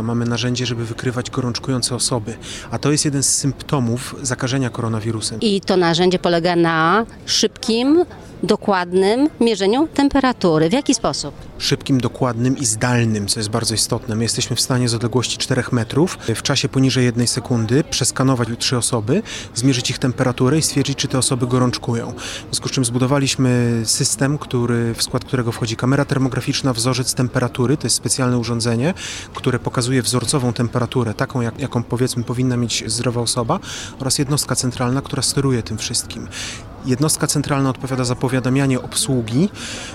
Mamy narzędzie, żeby wykrywać gorączkujące osoby, a to jest jeden z symptomów zakażenia koronawirusem. I to narzędzie polega na szybkim, dokładnym mierzeniu temperatury. W jaki sposób? Szybkim, dokładnym i zdalnym, co jest bardzo istotne. My jesteśmy w stanie z odległości 4 metrów w czasie poniżej jednej sekundy przeskanować trzy osoby, zmierzyć ich temperaturę i stwierdzić, czy te osoby gorączkują. W związku z czym zbudowaliśmy system, który, w skład którego wchodzi kamera termograficzna, wzorzec temperatury, to jest specjalne urządzenie, które pokazuje wzorcową temperaturę, taką jak, jaką powiedzmy powinna mieć zdrowa osoba oraz jednostka centralna, która steruje tym wszystkim. Jednostka centralna odpowiada za powiadamianie obsługi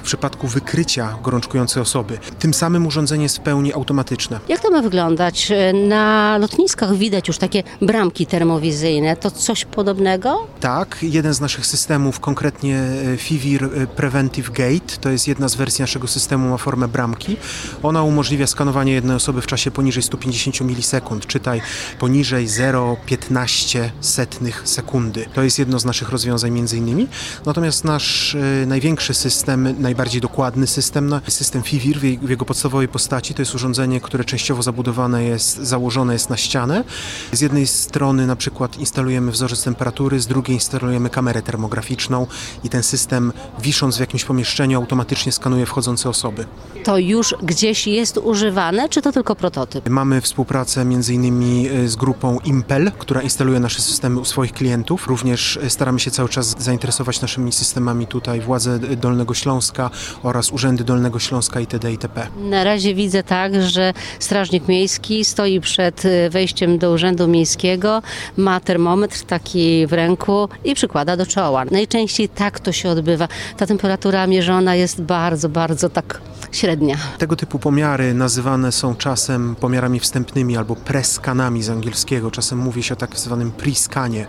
w przypadku wykrycia gorączkującej osoby. Tym samym urządzenie jest w pełni automatyczne. Jak to ma wyglądać? Na lotniskach widać już takie bramki termowizyjne. To coś podobnego? Tak, jeden z naszych systemów, konkretnie e, FIVIR e, Preventive Gate, to jest jedna z wersji naszego systemu, ma formę bramki. Ona umożliwia skanowanie jednej osoby w czasie poniżej 150 milisekund, czytaj poniżej 0,15 setnych sekundy. To jest jedno z naszych rozwiązań między innymi. Natomiast nasz e, największy system, najbardziej dokładny system, no, system FIVIR w jego podstawowej postaci, to jest urządzenie, które częściowo zabudowane jest, założone jest na ścianę. Z jednej strony na przykład instalujemy wzorzec temperatury, z drugiej instalujemy kamerę termograficzną i ten system wisząc w jakimś pomieszczeniu automatycznie skanuje wchodzące osoby. To już gdzieś jest używane, czy to tylko prototyp? Mamy współpracę między innymi e, z grupą Impel, która instaluje nasze systemy u swoich klientów. Również e, staramy się cały czas zainteresować naszymi systemami tutaj władze Dolnego Śląska oraz urzędy Dolnego Śląska itd. itp. Na razie widzę tak, że strażnik miejski stoi przed y, wejściem do urzędu miejskiego, ma termometr taki w ręku i przykłada do czoła. Najczęściej tak to się odbywa. Ta temperatura mierzona jest bardzo, bardzo tak średnia. Tego typu pomiary nazywane są czasem pomiarami wstępnymi albo preskanami z angielskiego. Czasem mówi się o tak zwanym pre-skanie.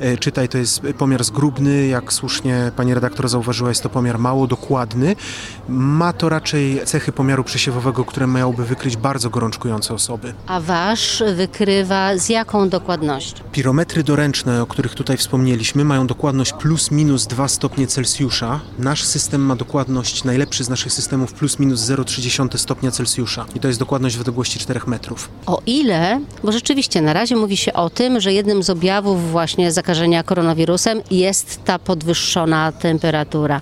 E, Czytaj, to jest pomiar zgrubny, jak słusznie pani redaktor zauważyła, jest to pomiar mało dokładny. Ma to raczej cechy pomiaru przesiewowego, które miałoby wykryć bardzo gorączkujące osoby. A wasz wykrywa z jaką dokładnością? Pirometry doręczne, o których tutaj wspomnieliśmy, mają dokładność plus minus 2 stopnie Celsjusza. Nasz system ma dokładność, najlepszy z naszych systemów, plus minus 0,3 stopnia Celsjusza. I to jest dokładność w odległości 4 metrów. O ile, bo rzeczywiście na razie mówi się o tym, że jednym z objawów właśnie zakażenia koronawirusem jest ta podwyższona temperatura.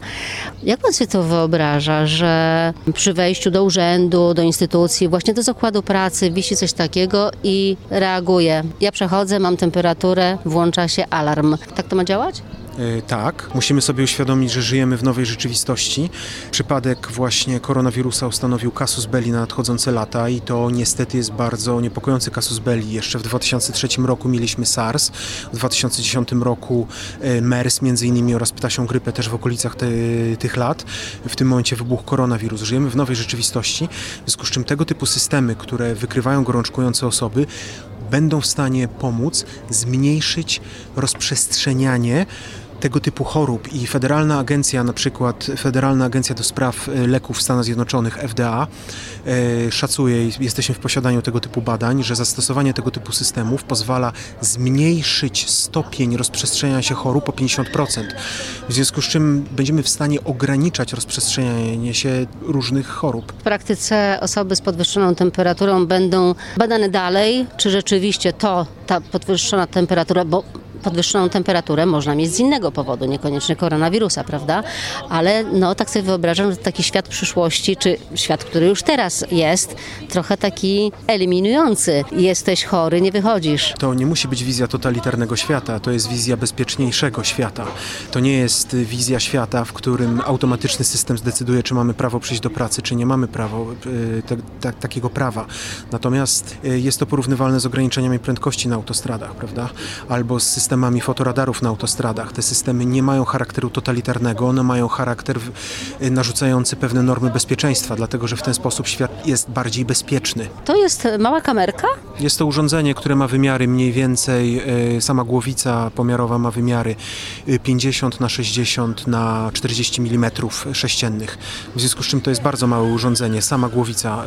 Jak pan sobie to wyobraża, że przy wejściu do urzędu, do instytucji, właśnie do zakładu pracy wisi coś takiego i reaguje? Ja przechodzę, mam temperaturę, włącza się alarm. Tak to ma działać? E, Tak, musimy sobie uświadomić, że żyjemy w nowej rzeczywistości. Przypadek właśnie koronawirusa ustanowił kasus belli na nadchodzące lata i to niestety jest bardzo niepokojący kasus belli. Jeszcze w 2003 roku mieliśmy SARS, w 2010 roku e, MERS między innymi oraz ptasią grypę też w okolicach te, tych lat. W tym momencie wybuchł koronawirus. Żyjemy w nowej rzeczywistości, w związku z czym tego typu systemy, które wykrywają gorączkujące osoby, będą w stanie pomóc zmniejszyć rozprzestrzenianie tego typu chorób i Federalna Agencja, na przykład Federalna Agencja do Spraw e, Leków w Stanach Zjednoczonych, FDA, e, szacuje, jesteśmy w posiadaniu tego typu badań, że zastosowanie tego typu systemów pozwala zmniejszyć stopień rozprzestrzeniania się chorób o 50%. W związku z czym będziemy w stanie ograniczać rozprzestrzenianie się różnych chorób. W praktyce osoby z podwyższoną temperaturą będą badane dalej, czy rzeczywiście to, ta podwyższona temperatura, bo podwyższoną temperaturę można mieć z innego powodu, niekoniecznie koronawirusa, prawda? Ale no tak sobie wyobrażam, że taki świat przyszłości, czy świat, który już teraz jest, trochę taki eliminujący. Jesteś chory, nie wychodzisz. To nie musi być wizja totalitarnego świata, to jest wizja bezpieczniejszego świata. To nie jest wizja świata, w którym automatyczny system zdecyduje, czy mamy prawo przyjść do pracy, czy nie mamy prawo, ta, takiego prawa. Natomiast y, jest to porównywalne z ograniczeniami prędkości na autostradach, prawda? Albo z systemami fotoradarów na autostradach. Te systemy nie mają charakteru totalitarnego, one mają charakter y, narzucający pewne normy bezpieczeństwa, dlatego że w ten sposób świat jest bardziej bezpieczny. To jest mała kamerka? Jest to urządzenie, które ma wymiary mniej więcej, e, sama głowica pomiarowa ma wymiary e, 50 na 60 na 40 mm sześciennych. W związku z czym to jest bardzo małe urządzenie, sama głowica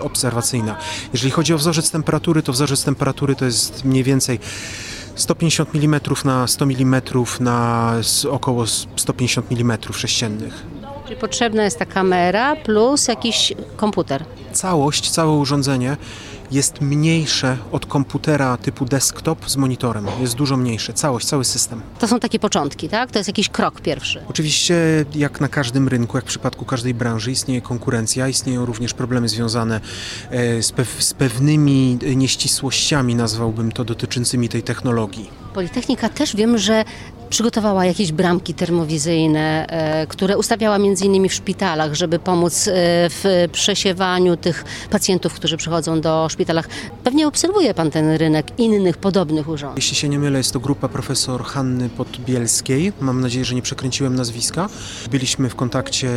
obserwacyjna. Jeżeli chodzi o wzorzec temperatury, to wzorzec temperatury to jest mniej więcej 150 mm na 100 mm na około 150 mm sześciennych. Czyli potrzebna jest ta kamera plus jakiś komputer. całość, całe urządzenie jest mniejsze od komputera typu desktop z monitorem. Jest dużo mniejsze. Całość, cały system. To są takie początki, tak? To jest jakiś krok pierwszy. Oczywiście, jak na każdym rynku, jak w przypadku każdej branży, istnieje konkurencja, istnieją również problemy związane e, z, pew- z pewnymi nieścisłościami, nazwałbym to, dotyczącymi tej technologii. Politechnika też wiem, że przygotowała jakieś bramki termowizyjne, e, które ustawiała między innymi w szpitalach, żeby pomóc e, w przesiewaniu tych pacjentów, którzy przychodzą do szpitalach. Pewnie obserwuje Pan ten rynek innych podobnych urządzeń. Jeśli się nie mylę, jest to grupa profesor Hanny Podbielskiej. Mam nadzieję, że nie przekręciłem nazwiska. Byliśmy w kontakcie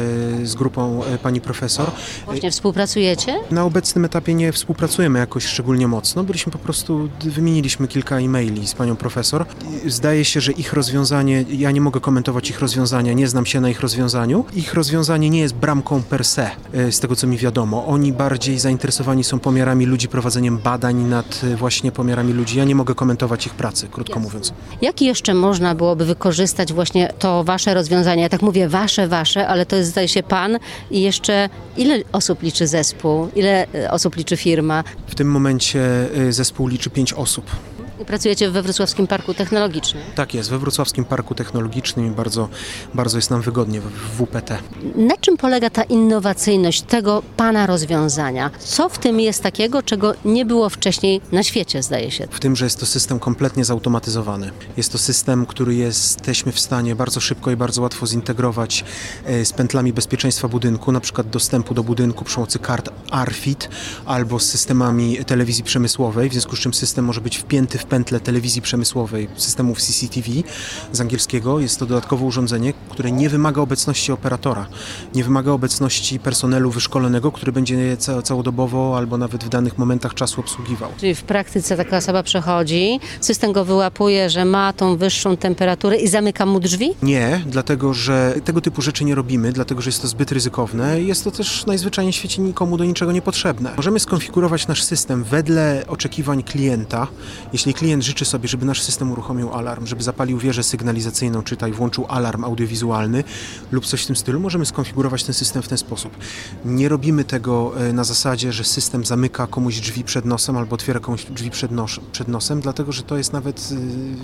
z grupą e, pani profesor. Właśnie współpracujecie? Na obecnym etapie nie współpracujemy jakoś szczególnie mocno. Byliśmy po prostu, wymieniliśmy kilka e-maili z panią profesor. Zdaje się, że ich rozwiązanie, ja nie mogę komentować ich rozwiązania, nie znam się na ich rozwiązaniu. Ich rozwiązanie nie jest bramką per se, e, z tego co mi wiadomo. Oni bardziej zainteresowani są pomiarami ludzi, prowadzeniem badań nad e, właśnie pomiarami ludzi. Ja nie mogę komentować ich pracy, krótko mówiąc. Jak jeszcze można byłoby wykorzystać właśnie to wasze rozwiązanie? Ja tak mówię wasze, wasze, ale to jest zdaje się pan i jeszcze ile osób liczy zespół, ile e, osób liczy firma? W tym momencie zespół liczy pięć osób. I Pracujecie we Wrocławskim Parku Technologicznym. Tak jest, we Wrocławskim Parku Technologicznym i bardzo, bardzo jest nam wygodnie w w WPT. Na czym polega ta innowacyjność tego pana rozwiązania? Co w tym jest takiego, czego nie było wcześniej na świecie, zdaje się? w tym, że jest to system kompletnie zautomatyzowany. Jest to system, który jesteśmy w stanie bardzo szybko i bardzo łatwo zintegrować e, z pętlami bezpieczeństwa budynku, na przykład dostępu do budynku przy pomocy kart ARFID albo z systemami telewizji przemysłowej, w związku z czym system może być wpięty w pętlę telewizji przemysłowej, systemów CCTV z angielskiego. Jest to dodatkowe urządzenie, które nie wymaga obecności operatora, nie wymaga obecności personelu wyszkolonego, który będzie je ca- całodobowo albo nawet w danych momentach czasu obsługiwał. Czyli w praktyce taka osoba przechodzi, system go wyłapuje, że ma tą wyższą temperaturę i zamyka mu drzwi? Nie, dlatego że tego typu rzeczy nie robimy, dlatego że jest to zbyt ryzykowne i jest to też najzwyczajniej w świecie nikomu do niczego niepotrzebne. Możemy skonfigurować nasz system wedle oczekiwań klienta. Jeśli klient życzy sobie, żeby nasz system uruchomił alarm, żeby zapalił wieżę sygnalizacyjną, czy tutaj włączył alarm audiowizualny lub coś w tym stylu, możemy skonfigurować ten system w ten sposób. Nie robimy tego e, na zasadzie, że system zamyka komuś drzwi przed nosem albo otwiera komuś drzwi przed, nos, przed nosem, dlatego że to jest nawet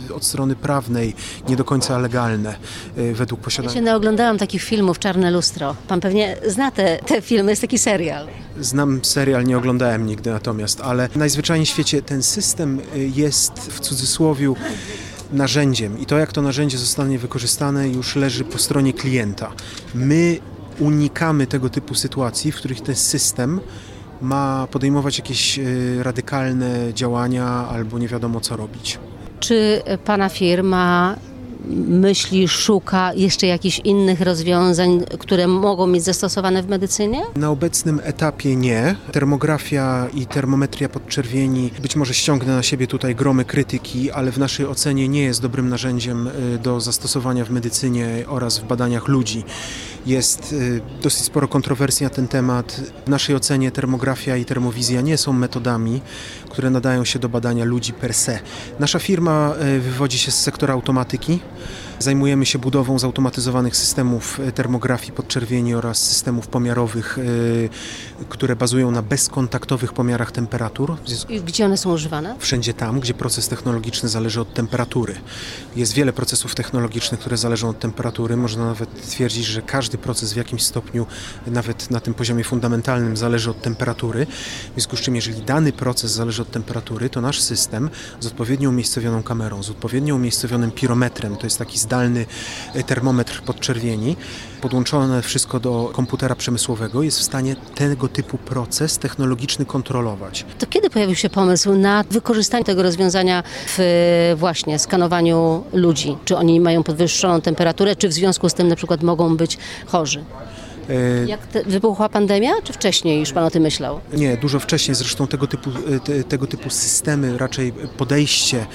e, od strony prawnej nie do końca legalne e, według Ja posiadania. się naoglądałam takich filmów Czarne Lustro. Pan pewnie zna te, te filmy, jest taki serial. Znam serial, nie oglądałem nigdy natomiast, ale najzwyczajniej w świecie ten system y, jest w cudzysłowiu narzędziem i to jak to narzędzie zostanie wykorzystane już leży po stronie klienta. My unikamy tego typu sytuacji, w których ten system ma podejmować jakieś y, radykalne działania albo nie wiadomo co robić. Czy pana firma myśli, szuka jeszcze jakichś innych rozwiązań, które mogą być zastosowane w medycynie? Na obecnym etapie nie. Termografia i termometria podczerwieni być może ściągnę na siebie tutaj gromy krytyki, ale w naszej ocenie nie jest dobrym narzędziem y, do zastosowania w medycynie oraz w badaniach ludzi. Jest y, dosyć sporo kontrowersji na ten temat. W naszej ocenie termografia i termowizja nie są metodami, które nadają się do badania ludzi per se. Nasza firma y, wywodzi się z sektora automatyki. Zajmujemy się budową zautomatyzowanych systemów e, termografii podczerwieni oraz systemów pomiarowych, e, które bazują na bezkontaktowych pomiarach temperatur. I gdzie one są używane? Wszędzie tam, gdzie proces technologiczny zależy od temperatury. Jest wiele procesów technologicznych, które zależą od temperatury. Można nawet twierdzić, że każdy proces w jakimś stopniu, nawet na tym poziomie fundamentalnym, zależy od temperatury. W związku z czym, jeżeli dany proces zależy od temperatury, to nasz system z odpowiednio umiejscowioną kamerą, z odpowiednio umiejscowionym pirometrem, to jest taki zdalny termometr podczerwieni, podłączone wszystko do komputera przemysłowego, jest w stanie tego typu proces technologiczny kontrolować. To kiedy pojawił się pomysł na wykorzystanie tego rozwiązania w właśnie skanowaniu ludzi? Czy oni mają podwyższoną temperaturę, czy w związku z tym na przykład mogą być chorzy? E, Jak te, wybuchła pandemia, czy wcześniej już pan o tym myślał? Nie, dużo wcześniej. Zresztą tego typu, e, te, tego typu systemy, raczej podejście,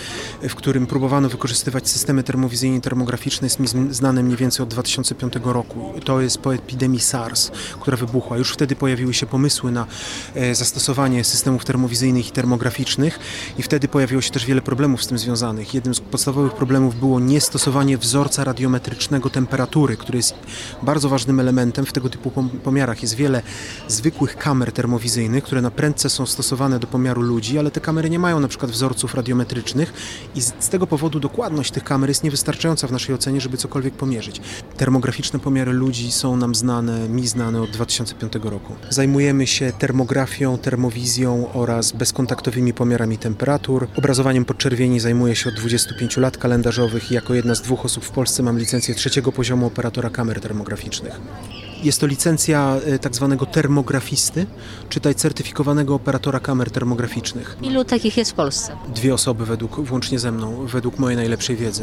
w którym próbowano wykorzystywać systemy termowizyjne i termograficzne jest mi zn- znane mniej więcej od 2005 roku. To jest po epidemii SARS, która wybuchła. Już wtedy pojawiły się pomysły na e, zastosowanie systemów termowizyjnych i termograficznych i wtedy pojawiło się też wiele problemów z tym związanych. Jednym z podstawowych problemów było niestosowanie wzorca radiometrycznego temperatury, który jest bardzo ważnym elementem w tego tego typu pom- pomiarach. Jest wiele zwykłych kamer termowizyjnych, które na prędce są stosowane do pomiaru ludzi, ale te kamery nie mają na przykład wzorców radiometrycznych i z, z tego powodu dokładność tych kamer jest niewystarczająca w naszej ocenie, żeby cokolwiek pomierzyć. Termograficzne pomiary ludzi są nam znane, mi znane od 2005 roku. Zajmujemy się termografią, termowizją oraz bezkontaktowymi pomiarami temperatur. Obrazowaniem podczerwieni zajmuję się od 25 lat kalendarzowych i jako jedna z dwóch osób w Polsce mam licencję trzeciego poziomu operatora kamer termograficznych. Jest to licencja e, tak zwanego termografisty, czytaj certyfikowanego operatora kamer termograficznych. Ilu takich jest w Polsce? Dwie osoby według, włącznie ze mną, według mojej najlepszej wiedzy.